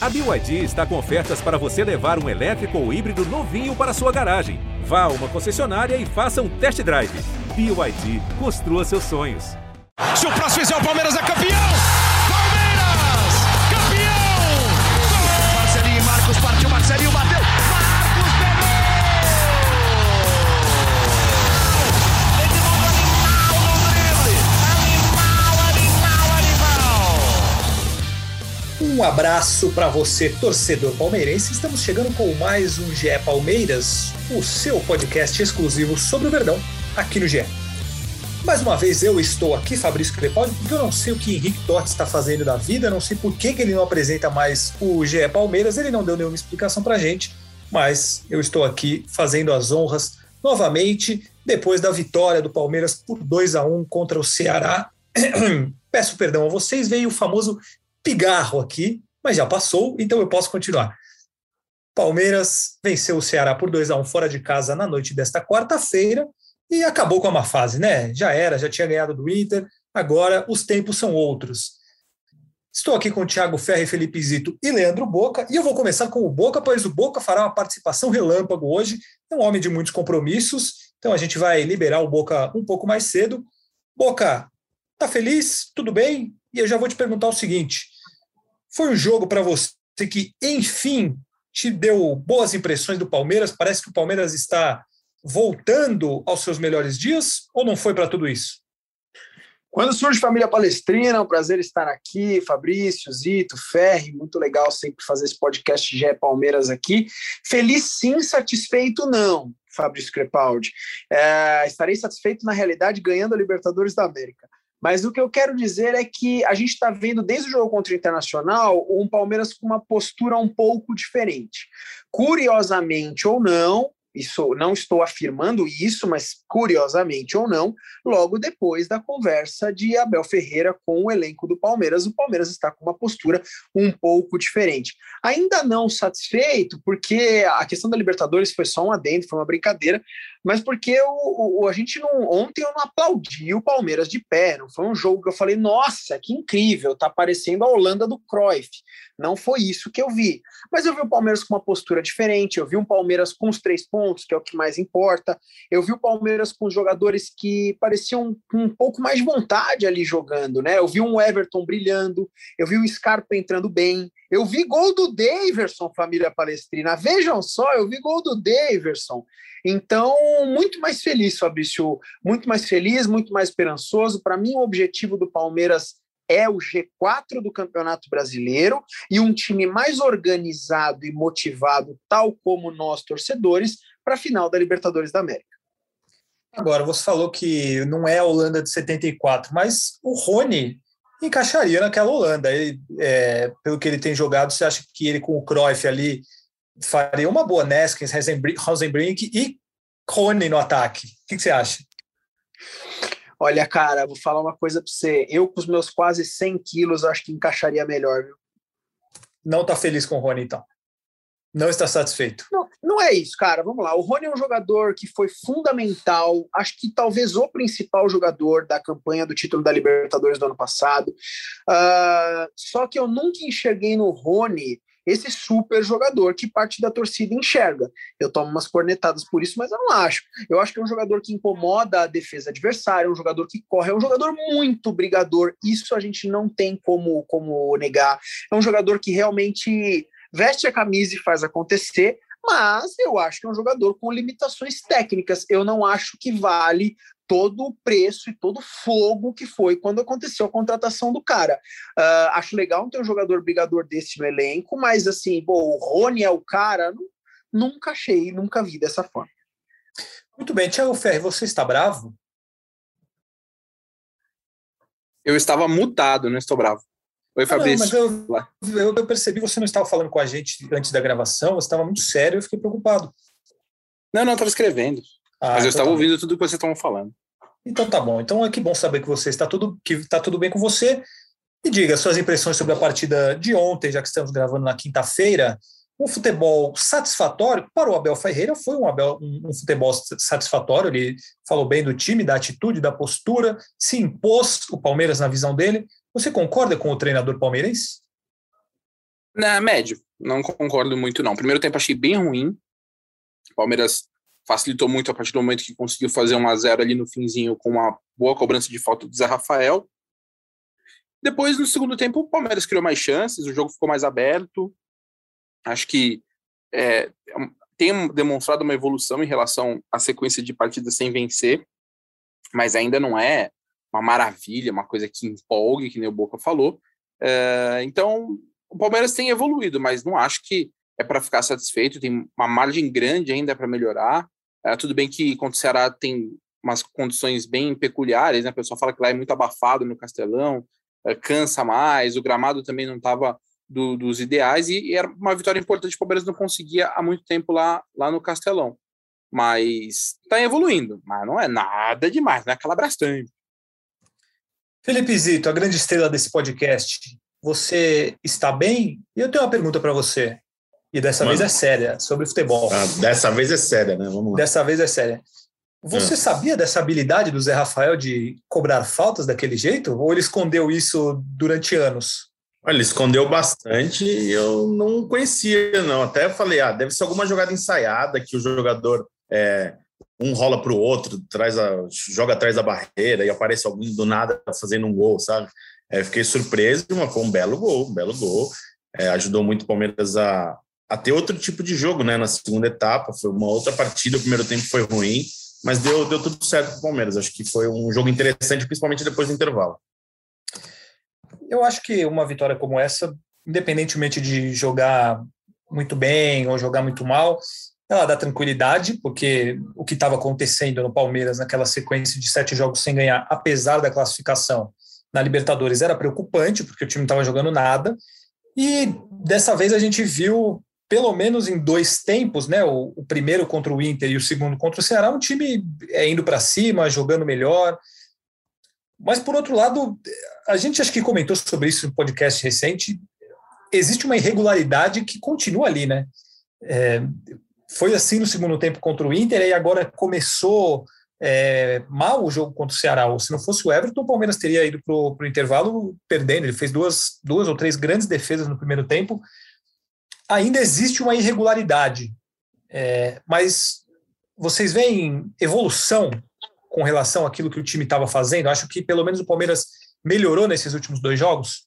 A BYD está com ofertas para você levar um elétrico ou híbrido novinho para sua garagem. Vá a uma concessionária e faça um test drive. BYD, construa seus sonhos. Se o próximo fizer o Palmeiras é campeão! Um abraço para você, torcedor palmeirense. Estamos chegando com mais um GE Palmeiras, o seu podcast exclusivo sobre o Verdão, aqui no GE. Mais uma vez eu estou aqui, Fabrício Crepaldi, porque eu não sei o que Henrique Totti está fazendo da vida, não sei por que, que ele não apresenta mais o GE Palmeiras, ele não deu nenhuma explicação para gente, mas eu estou aqui fazendo as honras novamente, depois da vitória do Palmeiras por 2 a 1 contra o Ceará. Peço perdão a vocês, veio o famoso pigarro aqui, mas já passou, então eu posso continuar. Palmeiras venceu o Ceará por 2 a 1 fora de casa na noite desta quarta-feira e acabou com a má fase, né? Já era, já tinha ganhado do Inter, agora os tempos são outros. Estou aqui com o Thiago Ferre, Felipe Zito e Leandro Boca, e eu vou começar com o Boca, pois o Boca fará uma participação relâmpago hoje, é um homem de muitos compromissos, então a gente vai liberar o Boca um pouco mais cedo. Boca, tá feliz? Tudo bem? E eu já vou te perguntar o seguinte: foi um jogo para você que, enfim, te deu boas impressões do Palmeiras? Parece que o Palmeiras está voltando aos seus melhores dias ou não foi para tudo isso? Quando surge Família Palestrina, é um prazer estar aqui, Fabrício, Zito, Ferri, muito legal sempre fazer esse podcast Gé Palmeiras aqui. Feliz sim, satisfeito não, Fabrício Crepaldi. É, estarei satisfeito na realidade ganhando a Libertadores da América. Mas o que eu quero dizer é que a gente está vendo desde o jogo contra o Internacional um Palmeiras com uma postura um pouco diferente. Curiosamente ou não, isso não estou afirmando isso, mas curiosamente ou não, logo depois da conversa de Abel Ferreira com o elenco do Palmeiras, o Palmeiras está com uma postura um pouco diferente. Ainda não satisfeito, porque a questão da Libertadores foi só um adendo, foi uma brincadeira, mas porque o, o, a gente não. Ontem eu não aplaudi o Palmeiras de pé, não foi um jogo que eu falei, nossa, que incrível, tá parecendo a Holanda do Cruyff. Não foi isso que eu vi. Mas eu vi o Palmeiras com uma postura diferente, eu vi um Palmeiras com os três pontos, que é o que mais importa. Eu vi o Palmeiras com jogadores que pareciam com um pouco mais de vontade ali jogando, né? Eu vi um Everton brilhando, eu vi o Scarpa entrando bem, eu vi gol do Daverson, família palestrina. Vejam só, eu vi gol do Daverson. Então, muito mais feliz, Fabrício, muito mais feliz, muito mais esperançoso. Para mim, o objetivo do Palmeiras é o G4 do Campeonato Brasileiro e um time mais organizado e motivado, tal como nós torcedores, para a final da Libertadores da América. Agora, você falou que não é a Holanda de 74, mas o Rony encaixaria naquela Holanda. Ele, é, pelo que ele tem jogado, você acha que ele com o Cruyff ali faria uma boa Neskins, Rosenbrink e Rony no ataque? O que, que você acha? Olha, cara, vou falar uma coisa para você. Eu, com os meus quase 100 quilos, acho que encaixaria melhor, viu? Não está feliz com o Rony, então? Não está satisfeito? Não, não é isso, cara. Vamos lá. O Rony é um jogador que foi fundamental, acho que talvez o principal jogador da campanha do título da Libertadores do ano passado. Uh, só que eu nunca enxerguei no Rony esse super jogador que parte da torcida enxerga. Eu tomo umas cornetadas por isso, mas eu não acho. Eu acho que é um jogador que incomoda a defesa adversária, é um jogador que corre, é um jogador muito brigador. Isso a gente não tem como, como negar. É um jogador que realmente veste a camisa e faz acontecer, mas eu acho que é um jogador com limitações técnicas. Eu não acho que vale todo o preço e todo o fogo que foi quando aconteceu a contratação do cara. Uh, acho legal ter um jogador brigador desse no elenco, mas assim, pô, o Rony é o cara, nunca achei, nunca vi dessa forma. Muito bem, Thiago Ferri, você está bravo? Eu estava mutado, não estou bravo. Oi, Fabrício. Não, mas eu, eu, eu, percebi que você não estava falando com a gente antes da gravação, você estava muito sério, eu fiquei preocupado. Não, não, estava escrevendo. Ah, Mas eu então estava tá ouvindo tudo que vocês estavam falando. Então tá bom. Então é que bom saber que você está tudo que está tudo bem com você. E diga suas impressões sobre a partida de ontem, já que estamos gravando na quinta-feira. Um futebol satisfatório para o Abel Ferreira foi um, Abel, um, um, futebol satisfatório. Ele falou bem do time, da atitude, da postura, se impôs o Palmeiras na visão dele. Você concorda com o treinador palmeirense? Na médio, não concordo muito não. Primeiro tempo achei bem ruim. O Palmeiras facilitou muito a partir do momento que conseguiu fazer um a 0 ali no finzinho com uma boa cobrança de falta do Zé Rafael. Depois, no segundo tempo, o Palmeiras criou mais chances, o jogo ficou mais aberto. Acho que é, tem demonstrado uma evolução em relação à sequência de partidas sem vencer, mas ainda não é uma maravilha, uma coisa que empolgue, que nem o Boca falou. É, então, o Palmeiras tem evoluído, mas não acho que é para ficar satisfeito, tem uma margem grande ainda para melhorar. É, tudo bem que contra o Ceará tem umas condições bem peculiares, né? O pessoal fala que lá é muito abafado no Castelão, é, cansa mais, o gramado também não estava do, dos ideais, e, e, era uma vitória importante, o Palmeiras não conseguia há muito tempo lá, lá no Castelão. Mas está evoluindo, mas não é nada demais, não é aquela Brastemp. Felipe Zito, a grande estrela desse podcast, você está bem? E eu tenho uma pergunta para você. E dessa Mano. vez é séria, sobre futebol. Ah, dessa vez é séria, né? Vamos lá. Dessa vez é séria. Você é. sabia dessa habilidade do Zé Rafael de cobrar faltas daquele jeito? Ou ele escondeu isso durante anos? Olha, ele escondeu bastante e eu não conhecia, não. Até falei, ah, deve ser alguma jogada ensaiada que o jogador é, um rola para o outro, traz a, joga atrás da barreira e aparece alguém do nada fazendo um gol, sabe? É, fiquei surpreso, mas foi um belo gol, um belo gol. É, ajudou muito o Palmeiras a, a ter outro tipo de jogo, né? Na segunda etapa, foi uma outra partida, o primeiro tempo foi ruim, mas deu, deu tudo certo para o Palmeiras. Acho que foi um jogo interessante, principalmente depois do intervalo. Eu acho que uma vitória como essa, independentemente de jogar muito bem ou jogar muito mal, ela dá tranquilidade, porque o que estava acontecendo no Palmeiras naquela sequência de sete jogos sem ganhar, apesar da classificação na Libertadores, era preocupante, porque o time estava jogando nada. E dessa vez a gente viu, pelo menos em dois tempos, né, o, o primeiro contra o Inter e o segundo contra o Ceará, um time é, indo para cima, jogando melhor. Mas, por outro lado, a gente acho que comentou sobre isso no podcast recente, existe uma irregularidade que continua ali, né? É, foi assim no segundo tempo contra o Inter, e agora começou é, mal o jogo contra o Ceará. Ou se não fosse o Everton, o Palmeiras teria ido para o intervalo perdendo. Ele fez duas, duas ou três grandes defesas no primeiro tempo. Ainda existe uma irregularidade, é, mas vocês veem evolução com relação àquilo que o time estava fazendo? Acho que pelo menos o Palmeiras melhorou nesses últimos dois jogos.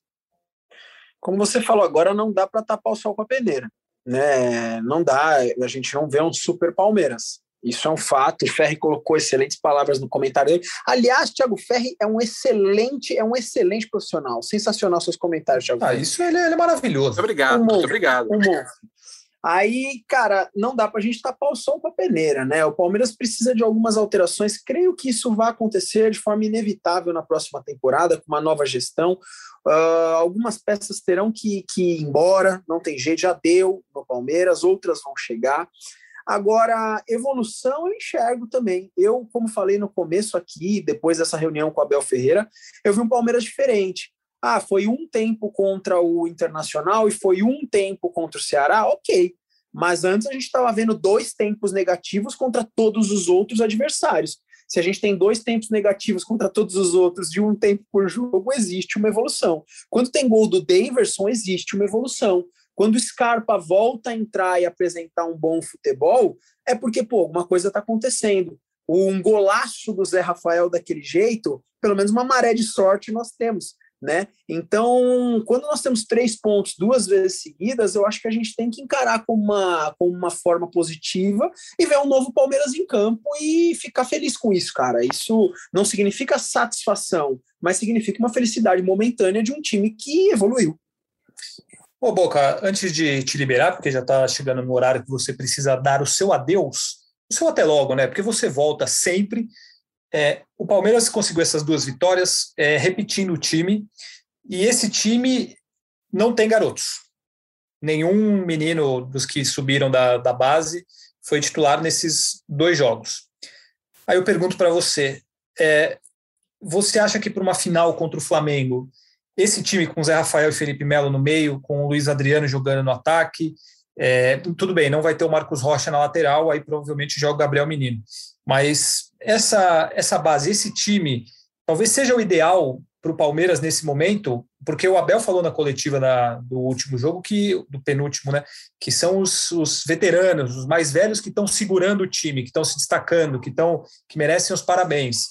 Como você falou agora, não dá para tapar o sol com a peneira né? Não dá, a gente não vê um super Palmeiras. Isso é um fato. O Ferri colocou excelentes palavras no comentário dele. Aliás, Thiago Ferri é um excelente, é um excelente profissional. Sensacional seus comentários, Thiago. Ah, Ferri. isso ele, é, ele, é maravilhoso. Muito obrigado, um muito obrigado. Um Aí, cara, não dá para a gente tapar o sol com a peneira, né? O Palmeiras precisa de algumas alterações. Creio que isso vai acontecer de forma inevitável na próxima temporada, com uma nova gestão. Uh, algumas peças terão que, que ir embora, não tem jeito, já deu no Palmeiras, outras vão chegar. Agora, evolução eu enxergo também. Eu, como falei no começo aqui, depois dessa reunião com o Abel Ferreira, eu vi um Palmeiras diferente. Ah, foi um tempo contra o Internacional e foi um tempo contra o Ceará, ok. Mas antes a gente estava vendo dois tempos negativos contra todos os outros adversários. Se a gente tem dois tempos negativos contra todos os outros de um tempo por jogo, existe uma evolução. Quando tem gol do Daverson, existe uma evolução. Quando o Scarpa volta a entrar e apresentar um bom futebol, é porque, pô, alguma coisa está acontecendo. Um golaço do Zé Rafael daquele jeito, pelo menos uma maré de sorte nós temos né? Então, quando nós temos três pontos duas vezes seguidas, eu acho que a gente tem que encarar como uma, como uma forma positiva e ver um novo Palmeiras em campo e ficar feliz com isso, cara. Isso não significa satisfação, mas significa uma felicidade momentânea de um time que evoluiu. Ô, Boca, antes de te liberar, porque já está chegando no horário que você precisa dar o seu adeus, o seu até logo, né? Porque você volta sempre é, o Palmeiras conseguiu essas duas vitórias, é, repetindo o time, e esse time não tem garotos. Nenhum menino dos que subiram da, da base foi titular nesses dois jogos. Aí eu pergunto para você: é, você acha que para uma final contra o Flamengo, esse time com Zé Rafael e Felipe Melo no meio, com o Luiz Adriano jogando no ataque, é, tudo bem, não vai ter o Marcos Rocha na lateral, aí provavelmente joga o Gabriel Menino. Mas essa, essa base, esse time, talvez seja o ideal para o Palmeiras nesse momento, porque o Abel falou na coletiva da, do último jogo, que do penúltimo, né, que são os, os veteranos, os mais velhos que estão segurando o time, que estão se destacando, que estão que merecem os parabéns.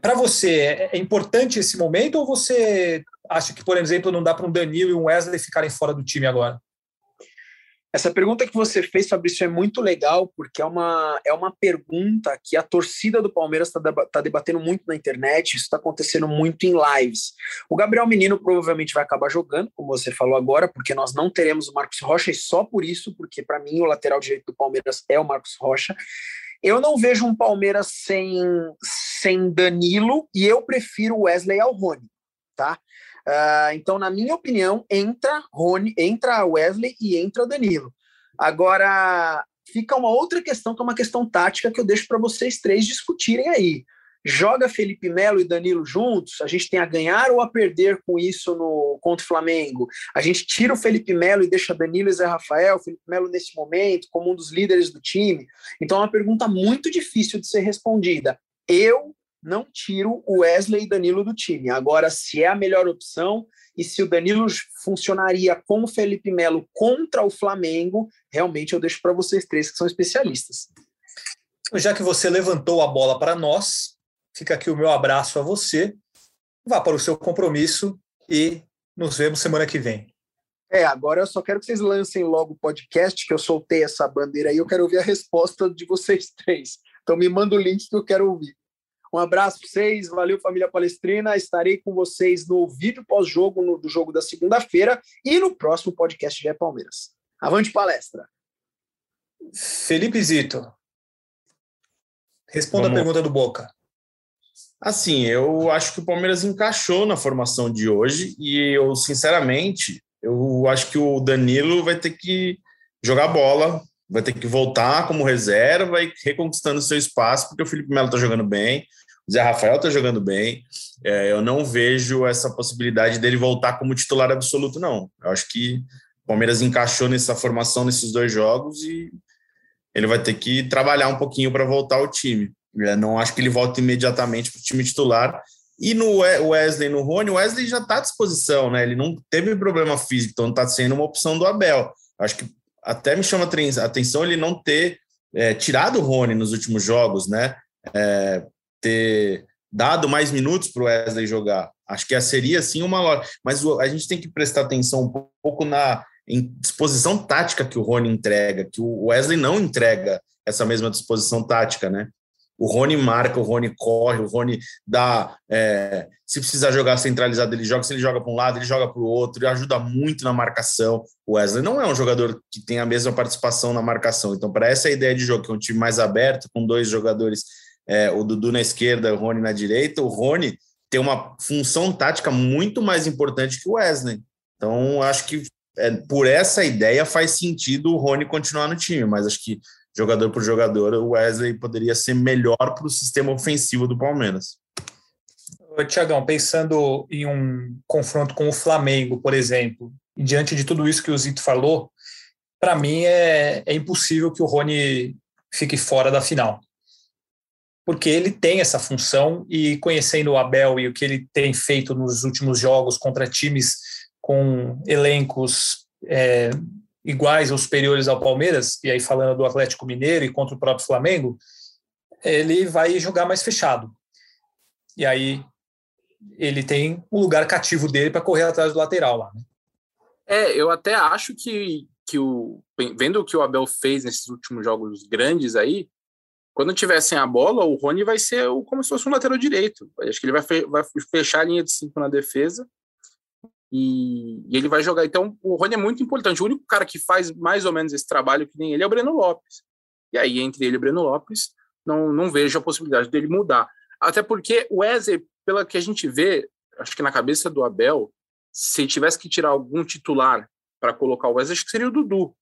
Para você, é, é importante esse momento ou você acha que, por exemplo, não dá para um Danilo e um Wesley ficarem fora do time agora? Essa pergunta que você fez, Fabrício, é muito legal, porque é uma, é uma pergunta que a torcida do Palmeiras está tá debatendo muito na internet, isso está acontecendo muito em lives. O Gabriel Menino provavelmente vai acabar jogando, como você falou agora, porque nós não teremos o Marcos Rocha, e só por isso, porque para mim o lateral direito do Palmeiras é o Marcos Rocha. Eu não vejo um Palmeiras sem, sem Danilo, e eu prefiro Wesley ao Rony, tá? Uh, então, na minha opinião, entra Rony, entra Wesley e entra Danilo. Agora, fica uma outra questão, que é uma questão tática que eu deixo para vocês três discutirem aí. Joga Felipe Melo e Danilo juntos, a gente tem a ganhar ou a perder com isso no contra o Flamengo. A gente tira o Felipe Melo e deixa Danilo e Zé Rafael, Felipe Melo nesse momento, como um dos líderes do time. Então é uma pergunta muito difícil de ser respondida. Eu não tiro o Wesley e Danilo do time. Agora, se é a melhor opção e se o Danilo funcionaria com o Felipe Melo contra o Flamengo, realmente eu deixo para vocês três que são especialistas. Já que você levantou a bola para nós, fica aqui o meu abraço a você. Vá para o seu compromisso e nos vemos semana que vem. É, agora eu só quero que vocês lancem logo o podcast, que eu soltei essa bandeira aí, eu quero ouvir a resposta de vocês três. Então me manda o link que eu quero ouvir. Um abraço para vocês, valeu família palestrina. Estarei com vocês no vídeo pós-jogo do jogo da segunda-feira e no próximo podcast de Palmeiras. Avante palestra. Felipe Zito, responda Vamos. a pergunta do Boca. Assim, eu acho que o Palmeiras encaixou na formação de hoje e eu, sinceramente, eu acho que o Danilo vai ter que jogar bola, vai ter que voltar como reserva e reconquistando seu espaço, porque o Felipe Melo está jogando bem, o Zé Rafael está jogando bem. É, eu não vejo essa possibilidade dele voltar como titular absoluto, não. Eu acho que o Palmeiras encaixou nessa formação nesses dois jogos e ele vai ter que trabalhar um pouquinho para voltar ao time. Eu não acho que ele volte imediatamente para o time titular. E no Wesley, no Rony, o Wesley já está à disposição, né? Ele não teve problema físico, então está sendo uma opção do Abel. Acho que até me chama atenção ele não ter é, tirado o Rony nos últimos jogos, né? É, ter dado mais minutos para o Wesley jogar. Acho que seria sim uma mas a gente tem que prestar atenção um pouco na disposição tática que o Rony entrega, que o Wesley não entrega essa mesma disposição tática, né? O Rony marca, o Rony corre, o Rony dá. É, se precisar jogar centralizado, ele joga. Se ele joga para um lado, ele joga para o outro. Ele ajuda muito na marcação. O Wesley não é um jogador que tem a mesma participação na marcação. Então, para essa ideia de jogo, que é um time mais aberto, com dois jogadores, é, o Dudu na esquerda, o Rony na direita, o Rony tem uma função tática muito mais importante que o Wesley. Então, acho que é, por essa ideia faz sentido o Rony continuar no time, mas acho que jogador por jogador, o Wesley poderia ser melhor para o sistema ofensivo do Palmeiras. Tiagão, pensando em um confronto com o Flamengo, por exemplo, diante de tudo isso que o Zito falou, para mim é, é impossível que o Rony fique fora da final. Porque ele tem essa função e conhecendo o Abel e o que ele tem feito nos últimos jogos contra times com elencos é, iguais ou superiores ao Palmeiras, e aí falando do Atlético Mineiro e contra o próprio Flamengo, ele vai jogar mais fechado. E aí ele tem um lugar cativo dele para correr atrás do lateral lá. Né? É, eu até acho que, que o vendo o que o Abel fez nesses últimos jogos grandes aí, quando tivessem a bola, o Rony vai ser como se fosse um lateral direito. Acho que ele vai, vai fechar a linha de cinco na defesa e, e, ele vai jogar. Então, o Rony é muito importante. O único cara que faz mais ou menos esse trabalho que nem ele é o Breno Lopes. E aí, entre ele e o Breno Lopes, não, não vejo a possibilidade dele mudar. Até porque o Wesley, pela que a gente vê, acho que na cabeça do Abel, se tivesse que tirar algum titular para colocar o Wesley, acho que seria o Dudu.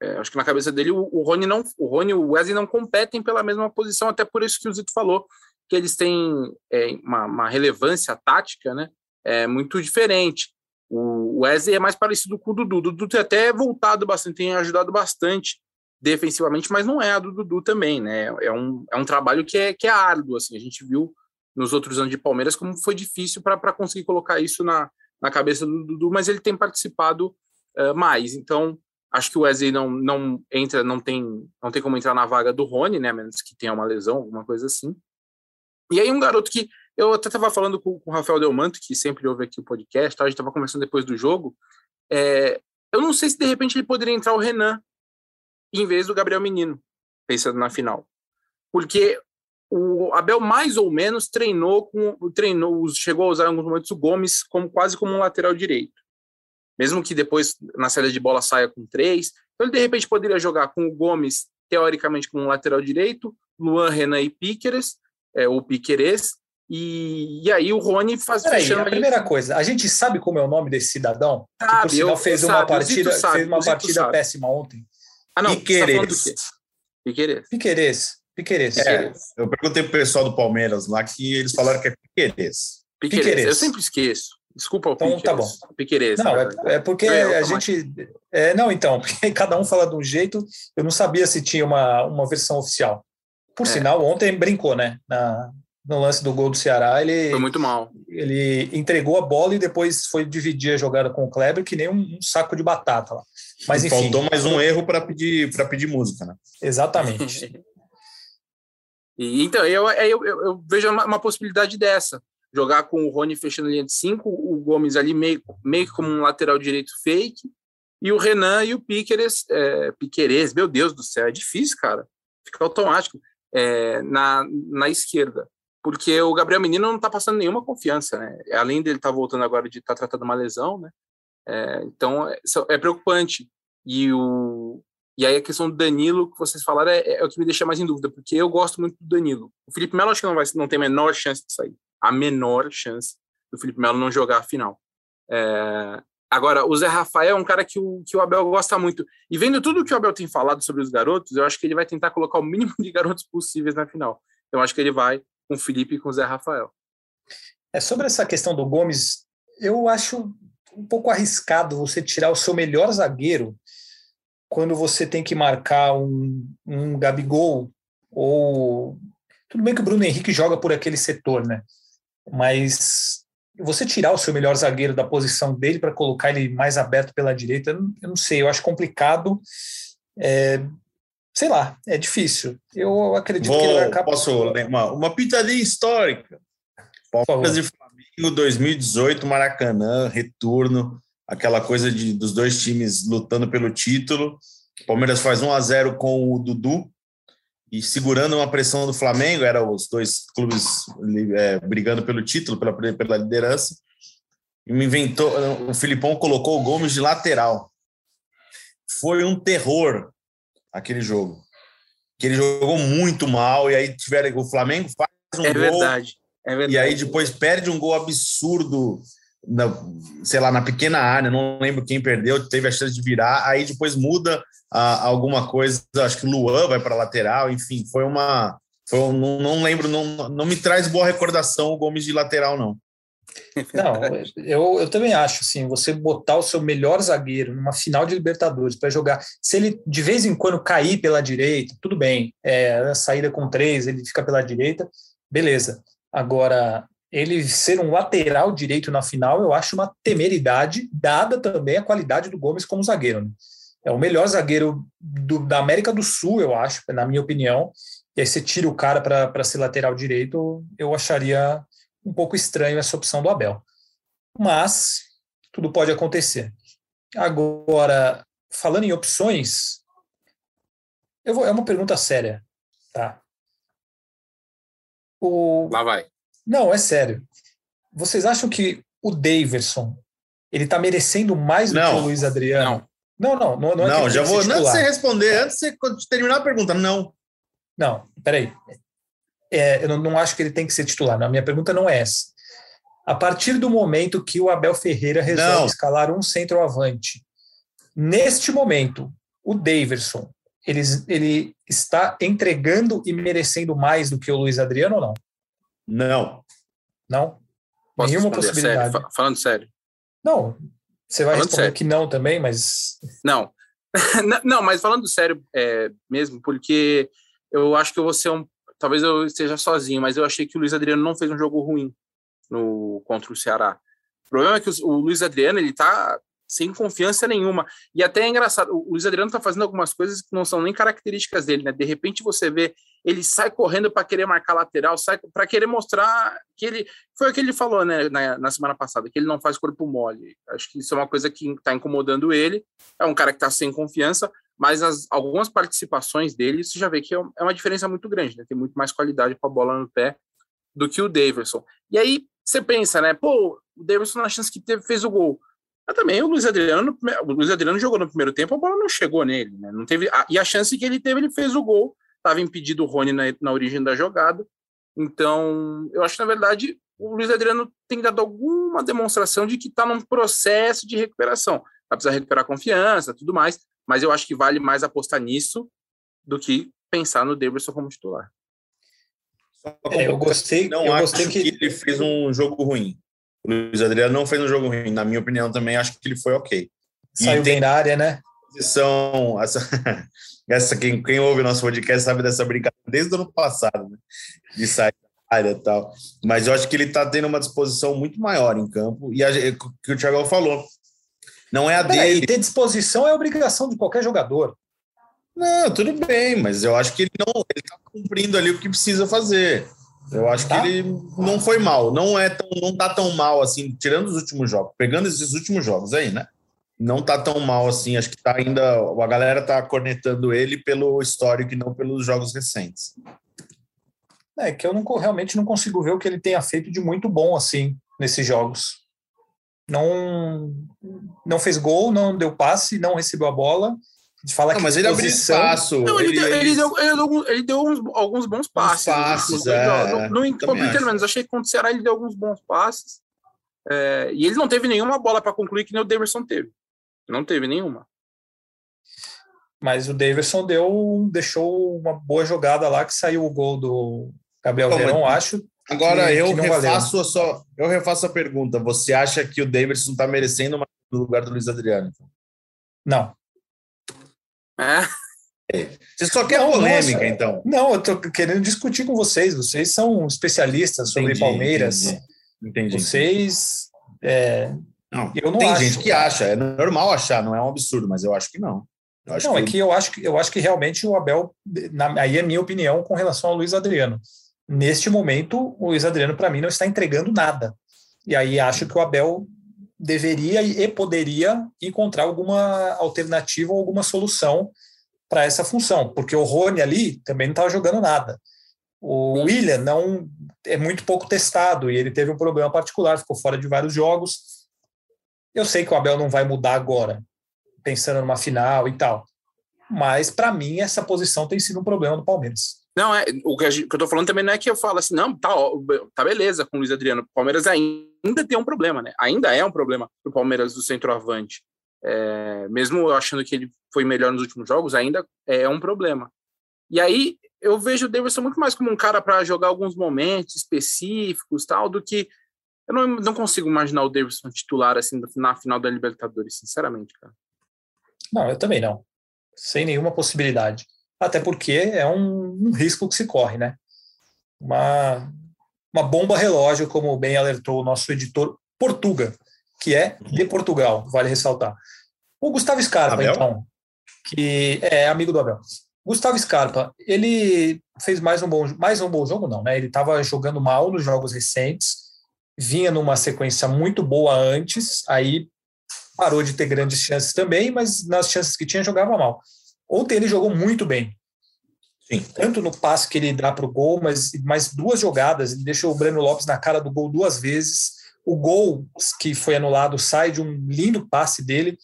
É, acho que na cabeça dele o, o Rony não, o Rony e o Wesley não competem pela mesma posição, até por isso que o Zito falou que eles têm é, uma, uma relevância tática, né? É muito diferente. O Wesley é mais parecido com o Dudu. O Dudu tem até voltado bastante, tem ajudado bastante defensivamente, mas não é a do Dudu também, né? É um, é um trabalho que é, que é árduo, assim. A gente viu nos outros anos de Palmeiras, como foi difícil para conseguir colocar isso na, na cabeça do Dudu, mas ele tem participado uh, mais. Então, acho que o Wesley não, não entra, não tem, não tem como entrar na vaga do Rony, né? Menos que tenha uma lesão, alguma coisa assim. E aí, um garoto que eu até estava falando com, com o Rafael Delmanto, que sempre ouve aqui o podcast, tá? a gente estava conversando depois do jogo. É, eu não sei se de repente ele poderia entrar o Renan em vez do Gabriel Menino, pensando na final. Porque o Abel mais ou menos treinou com treinou chegou a usar em alguns momentos o Gomes como quase como um lateral direito mesmo que depois na saída de bola saia com três então ele de repente poderia jogar com o Gomes teoricamente como um lateral direito Luan Renan e Piqueres é, ou Piqueres e, e aí o Rony faz Peraí, a primeira coisa a gente sabe como é o nome desse cidadão sabe, que por fez uma sabe, partida sabe, fez uma partida péssima ontem ah não Piqueres tá Piqueres Piqueres Piqueires. É, eu perguntei pro pessoal do Palmeiras lá que eles falaram que é Piqueires. Piqueires. Piqueires. Eu sempre esqueço. Desculpa o Então Piqueires. tá bom. Piqueires. Não, é, é porque é, a gente. É, não, então, porque cada um fala de um jeito. Eu não sabia se tinha uma, uma versão oficial. Por é. sinal, ontem brincou, né? Na, no lance do gol do Ceará, ele. Foi muito mal. Ele entregou a bola e depois foi dividir a jogada com o Kleber, que nem um, um saco de batata lá. Mas enfim. Faltou mais um erro para pedir, pedir música, né? Exatamente. E, então, eu, eu, eu, eu vejo uma, uma, possibilidade dessa. Jogar com o Rony fechando a linha de cinco, o Gomes ali meio, meio como um lateral direito fake, e o Renan e o Piqueres, é, Piqueres, meu Deus do céu, é difícil, cara. Fica automático é, na, na esquerda. Porque o Gabriel Menino não está passando nenhuma confiança, né? Além dele estar tá voltando agora de estar tá tratando uma lesão, né? É, então é, é preocupante. E o, e aí a questão do Danilo, que vocês falaram, é, é, o que me deixa mais em dúvida, porque eu gosto muito do Danilo. O Felipe Melo acho que não, vai, não tem a menor chance de sair. A menor chance do Felipe Melo não jogar a final. É... Agora, o Zé Rafael é um cara que o, que o Abel gosta muito. E vendo tudo que o Abel tem falado sobre os garotos, eu acho que ele vai tentar colocar o mínimo de garotos possíveis na final. Eu acho que ele vai com o Felipe e com o Zé Rafael. É sobre essa questão do Gomes, eu acho um pouco arriscado você tirar o seu melhor zagueiro quando você tem que marcar um, um Gabigol ou tudo bem que o Bruno Henrique joga por aquele setor, né? Mas você tirar o seu melhor zagueiro da posição dele para colocar ele mais aberto pela direita, eu não sei, eu acho complicado. É, sei lá, é difícil. Eu acredito Vou, que ele vai acabar. Posso uma, uma pitadinha histórica. Palmeiras e Flamengo 2018, Maracanã, retorno aquela coisa de, dos dois times lutando pelo título. Palmeiras faz 1 a 0 com o Dudu e segurando uma pressão do Flamengo, eram os dois clubes é, brigando pelo título, pela, pela liderança. E me inventou, o Filipão colocou o Gomes de lateral. Foi um terror aquele jogo. Que ele jogou muito mal e aí tiveram o Flamengo faz um é gol. Verdade, é verdade. E aí depois perde um gol absurdo na, sei lá, na pequena área, não lembro quem perdeu, teve a chance de virar, aí depois muda a, alguma coisa, acho que o Luan vai para lateral, enfim, foi uma. Foi um, não, não lembro, não, não me traz boa recordação o Gomes de lateral, não. Não, eu, eu também acho, assim, você botar o seu melhor zagueiro numa final de Libertadores para jogar, se ele de vez em quando cair pela direita, tudo bem, é, a saída com três, ele fica pela direita, beleza. Agora, ele ser um lateral direito na final, eu acho uma temeridade, dada também a qualidade do Gomes como zagueiro. Né? É o melhor zagueiro do, da América do Sul, eu acho, na minha opinião. E aí você tira o cara para ser lateral direito, eu acharia um pouco estranho essa opção do Abel. Mas tudo pode acontecer. Agora, falando em opções, eu vou, é uma pergunta séria, tá? O, Lá vai. Não, é sério. Vocês acham que o Daverson ele está merecendo mais do não, que o Luiz Adriano? Não, não, não. Não, não, é não já vou. Antes de você responder, antes de você terminar a pergunta, não. Não, peraí. É, eu não, não acho que ele tem que ser titular. A minha pergunta não é essa. A partir do momento que o Abel Ferreira resolve não. escalar um centroavante, neste momento, o Daverson, ele, ele está entregando e merecendo mais do que o Luiz Adriano ou não? Não. Não? Posso Nenhuma possibilidade. Sério? Falando sério. Não. Você vai falando responder sério. que não também, mas. Não. não, mas falando sério é, mesmo, porque eu acho que eu vou ser um. Talvez eu esteja sozinho, mas eu achei que o Luiz Adriano não fez um jogo ruim no contra o Ceará. O problema é que o, Luiz Adriano ele tá sem confiança nenhuma. E até é engraçado, o Luiz Adriano tá fazendo algumas coisas que não são nem características dele, né? De repente você vê, ele sai correndo para querer marcar lateral, sai para querer mostrar que ele. Foi o que ele falou, né, na, na, semana passada, que ele não faz corpo mole. Acho que isso é uma coisa que está incomodando ele. É um cara que está sem confiança, mas as, algumas participações dele, você já vê que é, é uma diferença muito grande, né? Tem muito mais qualidade com a bola no pé do que o Davidson. E aí você pensa, né? Pô, o Davidson na chance que teve fez o gol. Mas também o Luiz Adriano, o Luiz Adriano jogou no primeiro tempo, a bola não chegou nele, né? Não teve, e a chance que ele teve, ele fez o gol. Estava impedido o Rony na, na origem da jogada. Então, eu acho que na verdade o Luiz Adriano tem dado alguma demonstração de que está num processo de recuperação. Vai precisar recuperar confiança, tudo mais, mas eu acho que vale mais apostar nisso do que pensar no Davidson como titular. É, eu gostei, não eu acho gostei que... que ele fez um jogo ruim. O Luiz Adriano não fez um jogo ruim. Na minha opinião, também acho que ele foi ok. Saiu bem na área, né? Posição, essa, essa quem, quem ouve o nosso podcast sabe dessa brincadeira desde o ano passado, né? De sair da área e tal. Mas eu acho que ele está tendo uma disposição muito maior em campo. E a, que o Thiago falou. Não é a dele. Aí, ter disposição é obrigação de qualquer jogador. Não, tudo bem, mas eu acho que ele não ele está cumprindo ali o que precisa fazer. Eu acho tá. que ele não foi mal, não é tão, não tá tão mal assim, tirando os últimos jogos, pegando esses últimos jogos aí, né? Não tá tão mal assim, acho que tá ainda, a galera tá cornetando ele pelo histórico e não pelos jogos recentes. É que eu não, realmente não consigo ver o que ele tenha feito de muito bom assim nesses jogos. Não não fez gol, não deu passe, não recebeu a bola de falar não, que mas ele abriu espaço. Não, ele, ele, deu, ele, deu, ele, deu, ele deu uns, alguns bons passes. passes é, no, no, pelo menos, achei que contra o Ceará ele deu alguns bons passes. É, e ele não teve nenhuma bola para concluir que nem o Davidson teve. Não teve nenhuma. Mas o Davidson deu, deixou uma boa jogada lá que saiu o gol do Gabriel Verão, acho. Agora que, eu que refaço a só, eu refaço a pergunta. Você acha que o Davidson está merecendo uma no lugar do Luiz Adriano? Não. É. Você só quer não, polêmica, nossa, então? Não, eu tô querendo discutir com vocês. Vocês são especialistas sobre entendi, Palmeiras. Entendi. entendi. Vocês. É, não, eu não tem acho, gente que acha, é normal achar, não é um absurdo, mas eu acho que não. não, que... é que eu acho que eu acho que realmente o Abel, na, aí é minha opinião com relação ao Luiz Adriano. Neste momento, o Luiz Adriano, para mim, não está entregando nada. E aí acho que o Abel deveria e poderia encontrar alguma alternativa ou alguma solução para essa função, porque o Rony ali também não estava jogando nada. O William não é muito pouco testado e ele teve um problema particular, ficou fora de vários jogos. Eu sei que o Abel não vai mudar agora, pensando numa final e tal, mas para mim essa posição tem sido um problema do Palmeiras. Não, é, o que, gente, que eu tô falando também não é que eu falo assim, não, tá, tá beleza com o Luiz Adriano. O Palmeiras ainda tem um problema, né? Ainda é um problema pro Palmeiras do centroavante. É, mesmo achando que ele foi melhor nos últimos jogos, ainda é um problema. E aí eu vejo o Davidson muito mais como um cara para jogar alguns momentos específicos, tal, do que eu não, não consigo imaginar o Davidson titular assim na final da Libertadores, sinceramente, cara. Não, eu também não. Sem nenhuma possibilidade até porque é um, um risco que se corre, né? Uma, uma bomba relógio, como bem alertou o nosso editor Portuga, que é de Portugal, vale ressaltar. O Gustavo Scarpa, Abel? então, que é amigo do Abel. Gustavo Scarpa, ele fez mais um bom, mais um bom jogo, não, né? Ele estava jogando mal nos jogos recentes, vinha numa sequência muito boa antes, aí parou de ter grandes chances também, mas nas chances que tinha jogava mal. Ontem ele jogou muito bem. Sim. Tanto no passe que ele dá para o gol, mas mais duas jogadas. Ele deixou o Breno Lopes na cara do gol duas vezes. O gol que foi anulado sai de um lindo passe dele.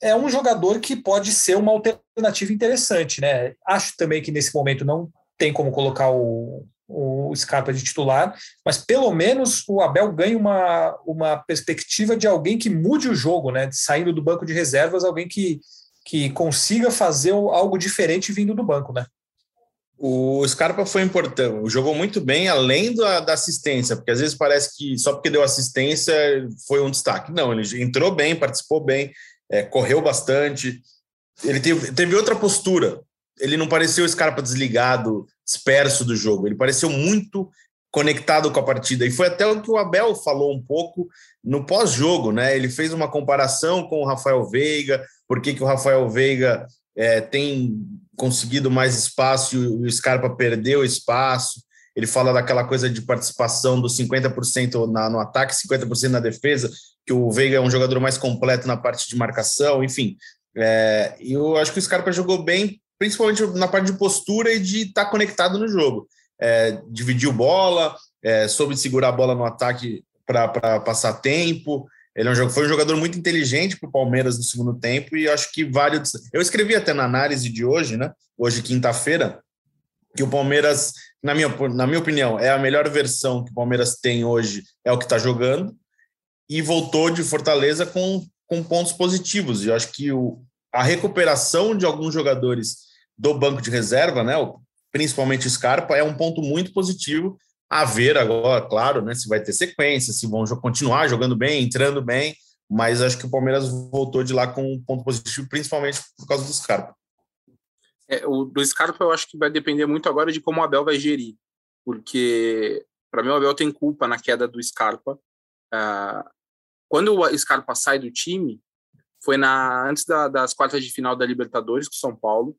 É um jogador que pode ser uma alternativa interessante, né? Acho também que nesse momento não tem como colocar o, o Scarpa de titular, mas pelo menos o Abel ganha uma, uma perspectiva de alguém que mude o jogo, né? Saindo do banco de reservas, alguém que que consiga fazer algo diferente vindo do banco, né? O Scarpa foi importante, jogou muito bem, além da, da, assistência, porque às vezes parece que só porque deu assistência foi um destaque. Não, ele entrou bem, participou bem, é, correu bastante. Ele teve, teve outra postura. ele não pareceu o Scarpa desligado, disperso do jogo. Ele pareceu muito conectado com a partida. E foi até o que o Abel falou um pouco no pós-jogo, né? Ele fez uma comparação com o Rafael Veiga, por que, que o Rafael Veiga é, tem conseguido mais espaço e o Scarpa perdeu espaço. Ele fala daquela coisa de participação dos 50% na, no ataque, 50% na defesa, que o Veiga é um jogador mais completo na parte de marcação, enfim. É, eu acho que o Scarpa jogou bem, principalmente na parte de postura e de estar tá conectado no jogo. É, dividiu bola, é, soube segurar a bola no ataque para passar tempo. Ele é um, foi um jogador muito inteligente para o Palmeiras no segundo tempo e acho que vários. Eu escrevi até na análise de hoje, né? Hoje, quinta-feira, que o Palmeiras, na minha, na minha opinião, é a melhor versão que o Palmeiras tem hoje, é o que está jogando, e voltou de Fortaleza com, com pontos positivos. E eu acho que o, a recuperação de alguns jogadores do banco de reserva, né? Principalmente Scarpa, é um ponto muito positivo a ver agora, claro, né, se vai ter sequência, se vão continuar jogando bem, entrando bem, mas acho que o Palmeiras voltou de lá com um ponto positivo, principalmente por causa do Scarpa. É, o do Scarpa eu acho que vai depender muito agora de como o Abel vai gerir, porque para mim o Abel tem culpa na queda do Scarpa. Ah, quando o Scarpa sai do time, foi na antes da, das quartas de final da Libertadores com São Paulo.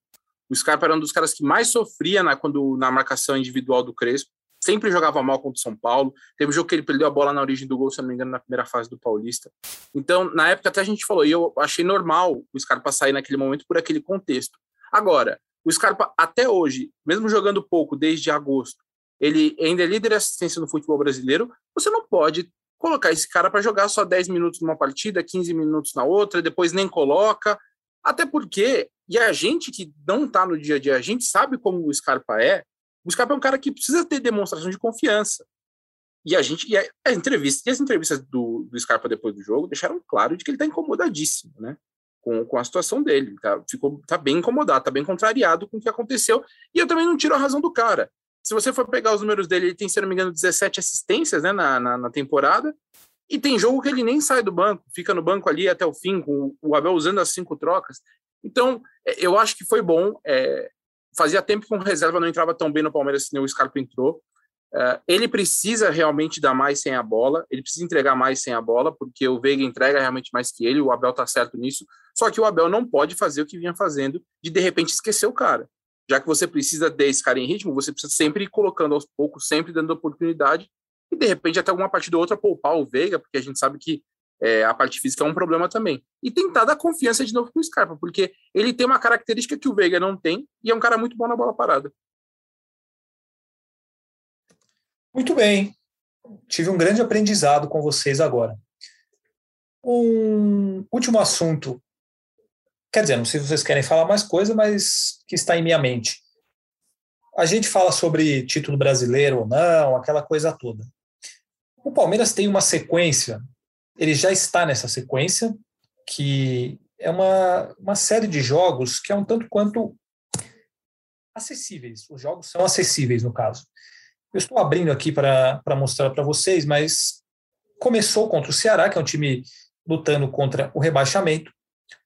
O Scarpa era um dos caras que mais sofria na, quando, na marcação individual do Crespo sempre jogava mal contra o São Paulo. Teve um jogo que ele perdeu a bola na origem do gol, se não me engano, na primeira fase do Paulista. Então, na época até a gente falou, e eu achei normal o Scarpa sair naquele momento por aquele contexto. Agora, o Scarpa até hoje, mesmo jogando pouco desde agosto, ele ainda é líder de assistência no futebol brasileiro, você não pode colocar esse cara para jogar só 10 minutos numa partida, 15 minutos na outra, depois nem coloca. Até porque, e a gente que não está no dia a dia, a gente sabe como o Scarpa é, o Scarpa é um cara que precisa ter demonstração de confiança. E a gente, e a, a entrevista, e as entrevistas do, do Scarpa depois do jogo deixaram claro de que ele está incomodadíssimo, né? Com, com a situação dele. Tá, ficou, tá bem incomodado, tá bem contrariado com o que aconteceu. E eu também não tiro a razão do cara. Se você for pegar os números dele, ele tem, se não me engano, 17 assistências né, na, na, na temporada. E tem jogo que ele nem sai do banco, fica no banco ali até o fim, com o Abel usando as cinco trocas. Então, é, eu acho que foi bom. É, fazia tempo que um reserva não entrava tão bem no Palmeiras nem o Scarpa entrou. Uh, ele precisa realmente dar mais sem a bola, ele precisa entregar mais sem a bola, porque o Veiga entrega realmente mais que ele, o Abel tá certo nisso. Só que o Abel não pode fazer o que vinha fazendo de de repente esquecer o cara. Já que você precisa desse cara em ritmo, você precisa sempre ir colocando aos poucos, sempre dando oportunidade, e de repente até alguma partida ou outra poupar o Veiga, porque a gente sabe que é, a parte física é um problema também. E tentar dar confiança de novo pro Scarpa, porque ele tem uma característica que o Veiga não tem e é um cara muito bom na bola parada. Muito bem. Tive um grande aprendizado com vocês agora. Um último assunto. Quer dizer, não sei se vocês querem falar mais coisa, mas que está em minha mente. A gente fala sobre título brasileiro ou não, aquela coisa toda. O Palmeiras tem uma sequência ele já está nessa sequência, que é uma, uma série de jogos que é um tanto quanto acessíveis. Os jogos são acessíveis, no caso. Eu estou abrindo aqui para mostrar para vocês, mas começou contra o Ceará, que é um time lutando contra o rebaixamento.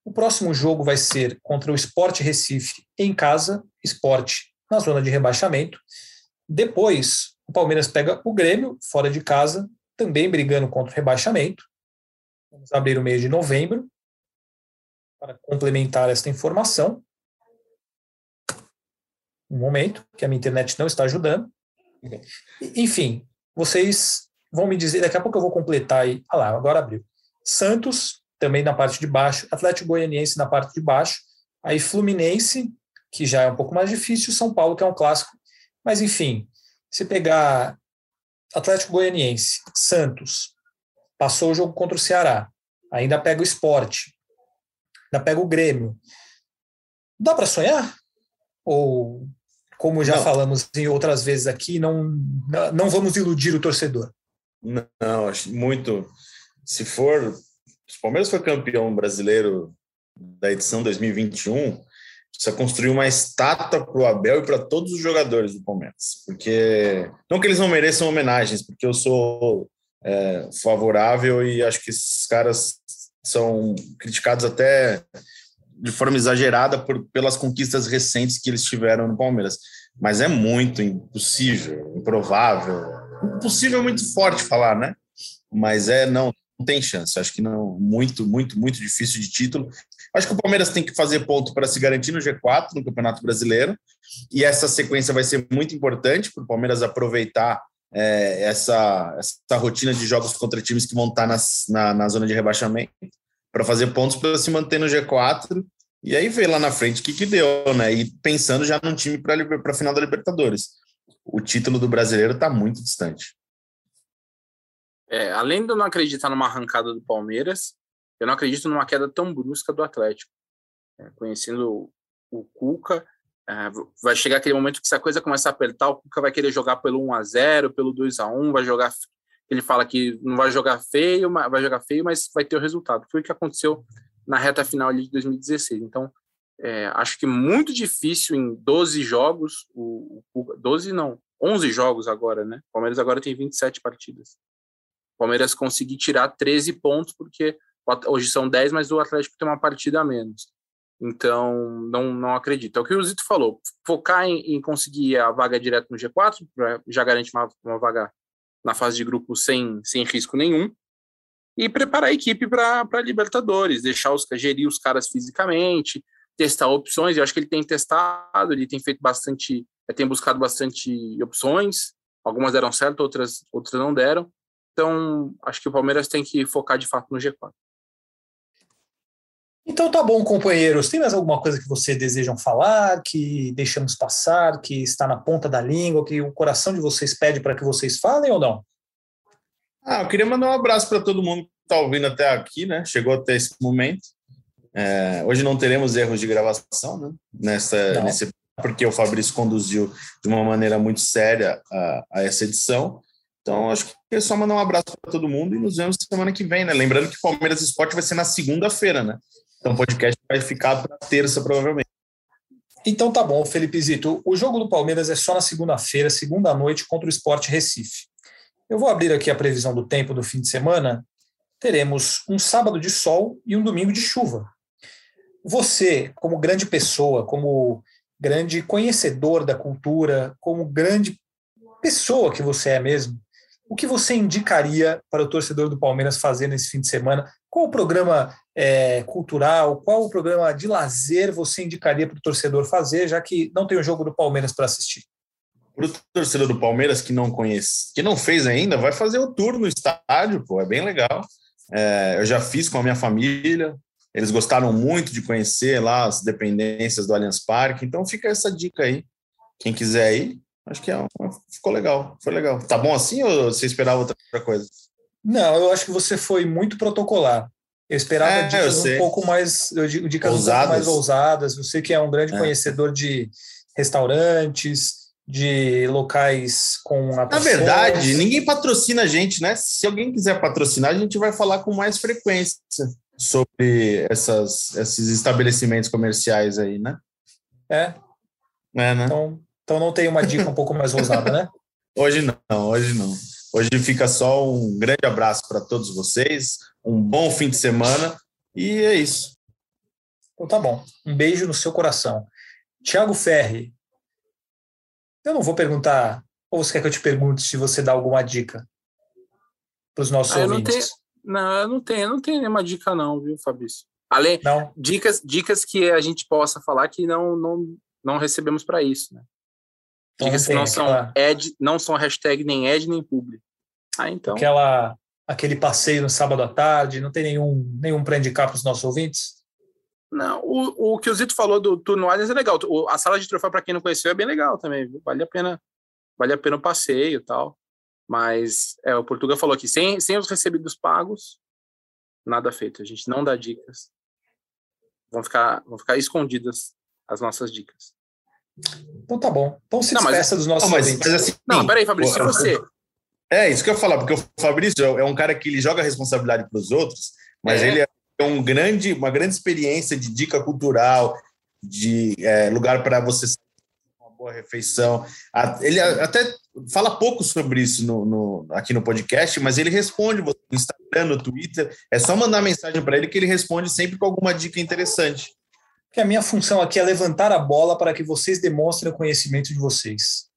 O próximo jogo vai ser contra o Sport Recife em casa, Sport na zona de rebaixamento. Depois, o Palmeiras pega o Grêmio fora de casa, também brigando contra o rebaixamento. Vamos abrir o mês de novembro para complementar esta informação. Um momento, que a minha internet não está ajudando. Enfim, vocês vão me dizer, daqui a pouco eu vou completar aí. Ah lá, agora abriu. Santos, também na parte de baixo, Atlético Goianiense na parte de baixo, aí Fluminense, que já é um pouco mais difícil, São Paulo, que é um clássico. Mas, enfim, se pegar Atlético Goianiense, Santos, Passou o jogo contra o Ceará. Ainda pega o esporte. Ainda pega o Grêmio. Dá para sonhar? Ou, como já não. falamos em outras vezes aqui, não, não vamos iludir o torcedor? Não, acho muito. Se for. Se o Palmeiras for campeão brasileiro da edição 2021, precisa construir uma estátua para o Abel e para todos os jogadores do Palmeiras. Porque. Não que eles não mereçam homenagens, porque eu sou é, favorável e acho que esses caras são criticados até de forma exagerada por, pelas conquistas recentes que eles tiveram no Palmeiras. Mas é muito impossível, improvável. Impossível é muito forte falar, né? Mas é, não, não tem chance. Acho que não, muito, muito, muito difícil de título. Acho que o Palmeiras tem que fazer ponto para se garantir no G4, no Campeonato Brasileiro, e essa sequência vai ser muito importante para o Palmeiras aproveitar é, essa, essa rotina de jogos contra times que vão estar nas, na, na zona de rebaixamento para fazer pontos para se manter no G4 e aí ver lá na frente o que, que deu, né? E pensando já num time para a final da Libertadores. O título do brasileiro está muito distante. É, além de eu não acreditar numa arrancada do Palmeiras, eu não acredito numa queda tão brusca do Atlético. É, conhecendo o, Cuca, é, vai chegar aquele momento que se a coisa começar a apertar, o Cuca vai querer jogar pelo 1 a 0 pelo 2 a 1 vai jogar. Ele fala que não vai jogar feio, vai jogar feio, mas vai ter o resultado. Foi o que aconteceu na reta final de 2016. Então, é, acho que muito difícil em 12 jogos, o, o, 12 não, 11 jogos agora, né? O Palmeiras agora tem 27 partidas. O Palmeiras conseguir tirar 13 pontos, porque hoje são 10, mas o Atlético tem uma partida a menos. Então, não, não acredito. É o que o Zito falou. Focar em, em conseguir a vaga direto no G4, já garante uma, uma vaga na fase de grupo sem, sem risco nenhum. E preparar a equipe para Libertadores, deixar os gerir os caras fisicamente, testar opções. Eu acho que ele tem testado, ele tem feito bastante, tem buscado bastante opções. Algumas deram certo, outras, outras não deram. Então, acho que o Palmeiras tem que focar de fato no G4. Então tá bom, companheiros. Tem mais alguma coisa que vocês desejam falar, que deixamos passar, que está na ponta da língua, que o coração de vocês pede para que vocês falem ou não? Ah, eu queria mandar um abraço para todo mundo que está ouvindo até aqui, né? Chegou até esse momento. É, hoje não teremos erros de gravação, né? Nessa, nesse, porque o Fabrício conduziu de uma maneira muito séria a, a essa edição. Então, acho que é só mandar um abraço para todo mundo e nos vemos semana que vem, né? Lembrando que Palmeiras Esporte vai ser na segunda-feira, né? Então o podcast vai ficar para terça, provavelmente. Então tá bom, Felipe Zito. O jogo do Palmeiras é só na segunda-feira, segunda noite, contra o Sport Recife. Eu vou abrir aqui a previsão do tempo do fim de semana. Teremos um sábado de sol e um domingo de chuva. Você, como grande pessoa, como grande conhecedor da cultura, como grande pessoa que você é mesmo, o que você indicaria para o torcedor do Palmeiras fazer nesse fim de semana? Qual o programa é, cultural, qual o programa de lazer você indicaria para o torcedor fazer, já que não tem o jogo do Palmeiras para assistir? Para o torcedor do Palmeiras que não conhece, que não fez ainda, vai fazer o tour no estádio, pô, é bem legal. É, eu já fiz com a minha família, eles gostaram muito de conhecer lá as dependências do Allianz Parque, então fica essa dica aí. Quem quiser ir, Acho que é, ficou legal, foi legal. Tá bom assim ou você esperava outra coisa? Não, eu acho que você foi muito protocolar. Eu esperava é, dicas um pouco mais, eu digo, dicas ousadas. um pouco mais ousadas. Você que é um grande é. conhecedor de restaurantes, de locais com Na verdade, ninguém patrocina a gente, né? Se alguém quiser patrocinar, a gente vai falar com mais frequência sobre essas, esses estabelecimentos comerciais aí, né? É. É, né? Então, então não tem uma dica um pouco mais ousada, né? Hoje não, hoje não. Hoje fica só um grande abraço para todos vocês, um bom fim de semana e é isso. Então tá bom. Um beijo no seu coração. Tiago Ferri, eu não vou perguntar, ou você quer que eu te pergunte se você dá alguma dica para os nossos ah, ouvintes? Não, eu não tenho, eu não tenho nenhuma dica não, viu, Fabrício? Além, não. dicas, dicas que a gente possa falar que não, não, não recebemos para isso, né? Então, Diga-se não são ed, não são hashtag nem ed nem publi. Ah, então. Aquela, aquele passeio no sábado à tarde, não tem nenhum, nenhum para indicar para os nossos ouvintes? Não, o, o que o Zito falou do Turno Allianz é legal. O, a sala de troféu, para quem não conheceu, é bem legal também. Viu? Vale a pena vale a pena o passeio e tal. Mas é, o Portugal falou que sem, sem os recebidos pagos, nada feito. A gente não dá dicas. Vão ficar, vão ficar escondidas as nossas dicas. Então tá bom. Então se não, despeça mas, dos nossos não, mas, mas assim, Não, peraí, Fabrício, se você. É, isso que eu ia falar, porque o Fabrício é um cara que ele joga a responsabilidade para os outros, mas é. ele é um grande, uma grande experiência de dica cultural, de é, lugar para você uma boa refeição. Ele até fala pouco sobre isso no, no, aqui no podcast, mas ele responde no Instagram, no Twitter. É só mandar mensagem para ele que ele responde sempre com alguma dica interessante. Que a minha função aqui é levantar a bola para que vocês demonstrem o conhecimento de vocês.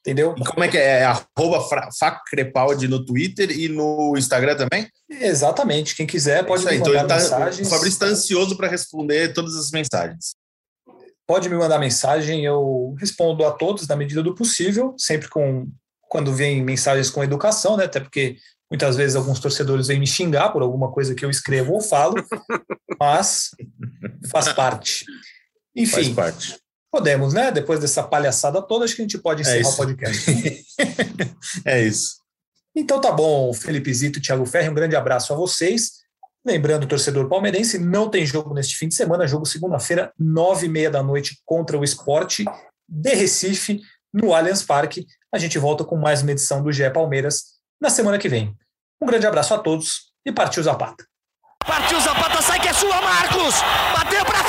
Entendeu? E como é que é? é arroba Facrepaldi no Twitter e no Instagram também? Exatamente. Quem quiser pode Isso aí, me então mandar ele tá, mensagens. o Fabrício está ansioso para responder todas as mensagens. Pode me mandar mensagem, eu respondo a todos na medida do possível, sempre com quando vem mensagens com educação, né? Até porque muitas vezes alguns torcedores vêm me xingar por alguma coisa que eu escrevo ou falo, mas faz parte. Faz Enfim, parte. podemos, né? Depois dessa palhaçada toda, acho que a gente pode encerrar o isso. podcast. É isso. Então tá bom, Felipe Zito, Thiago Ferri, um grande abraço a vocês. Lembrando, torcedor palmeirense, não tem jogo neste fim de semana, jogo segunda-feira, nove e meia da noite, contra o esporte de Recife, no Allianz Parque. A gente volta com mais uma edição do GE Palmeiras na semana que vem. Um grande abraço a todos e partiu Zapata. Partiu Zapata, é sua, Marcos! Bateu pra